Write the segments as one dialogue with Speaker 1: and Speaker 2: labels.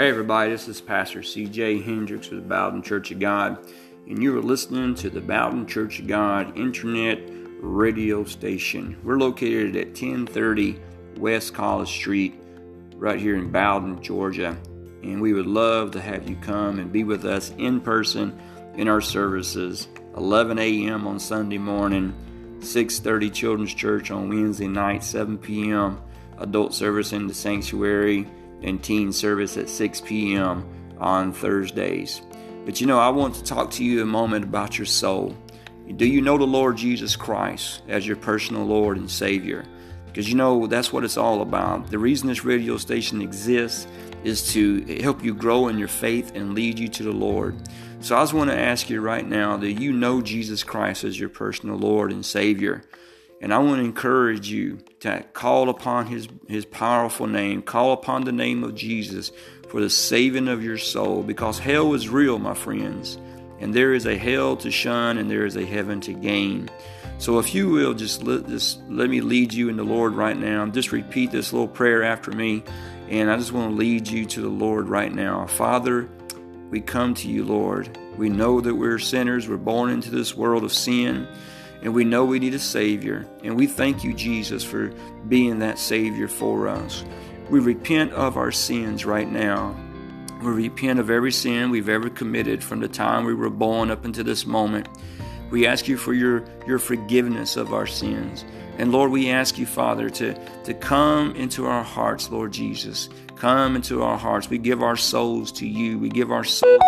Speaker 1: Hey, everybody, this is Pastor CJ Hendricks with the Bowdon Church of God, and you are listening to the Bowdon Church of God internet radio station. We're located at 1030 West College Street, right here in Bowdon, Georgia, and we would love to have you come and be with us in person in our services 11 a.m. on Sunday morning, 6:30 Children's Church on Wednesday night, 7 p.m. adult service in the sanctuary and teen service at 6 p.m. on Thursdays. But you know, I want to talk to you a moment about your soul. Do you know the Lord Jesus Christ as your personal Lord and Savior? Because you know, that's what it's all about. The reason this radio station exists is to help you grow in your faith and lead you to the Lord. So I just want to ask you right now that you know Jesus Christ as your personal Lord and Savior. And I want to encourage you to call upon his, his powerful name, call upon the name of Jesus for the saving of your soul, because hell is real, my friends. And there is a hell to shun and there is a heaven to gain. So if you will just let, just let me lead you in the Lord right now. Just repeat this little prayer after me. And I just want to lead you to the Lord right now. Father, we come to you, Lord. We know that we're sinners. We're born into this world of sin and we know we need a Savior. And we thank you, Jesus, for being that Savior for us. We repent of our sins right now. We repent of every sin we've ever committed from the time we were born up until this moment. We ask you for your, your forgiveness of our sins. And Lord, we ask you, Father, to, to come into our hearts, Lord Jesus. Come into our hearts. We give our souls to you. We give our souls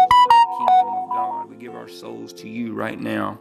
Speaker 1: our souls to you right now.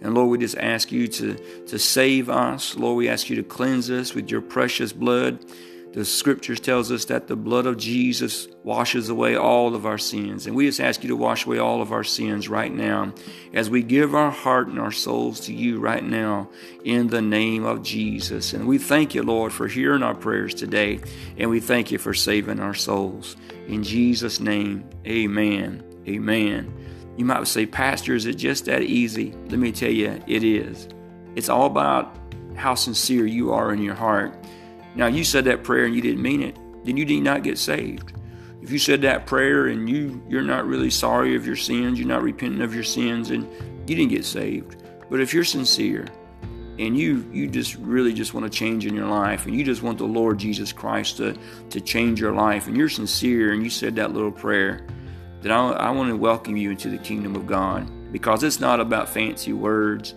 Speaker 1: And Lord, we just ask you to, to save us. Lord, we ask you to cleanse us with your precious blood. The scriptures tells us that the blood of Jesus washes away all of our sins. And we just ask you to wash away all of our sins right now as we give our heart and our souls to you right now in the name of Jesus. And we thank you, Lord, for hearing our prayers today. And we thank you for saving our souls. In Jesus' name, amen. Amen. You might say, Pastor, is it just that easy? Let me tell you, it is. It's all about how sincere you are in your heart. Now, you said that prayer and you didn't mean it, then you did not get saved. If you said that prayer and you, you're not really sorry of your sins, you're not repenting of your sins, and you didn't get saved. But if you're sincere and you you just really just want to change in your life and you just want the Lord Jesus Christ to, to change your life and you're sincere and you said that little prayer, then I, I want to welcome you into the kingdom of God because it's not about fancy words.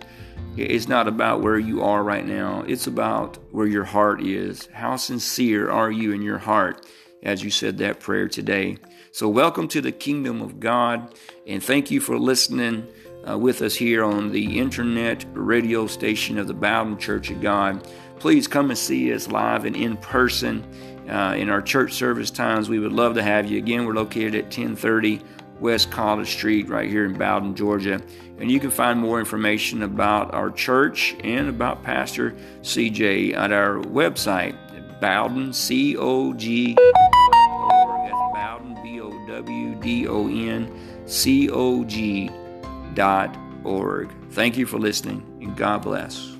Speaker 1: It's not about where you are right now. It's about where your heart is. How sincere are you in your heart as you said that prayer today? So, welcome to the kingdom of God, and thank you for listening uh, with us here on the internet radio station of the Bowdon Church of God. Please come and see us live and in person uh, in our church service times. We would love to have you. Again, we're located at 1030 West College Street, right here in Bowdon, Georgia. And you can find more information about our church and about Pastor CJ at our website, Bowdon, C O G. D O N, C O G dot org. Thank you for listening, and God bless.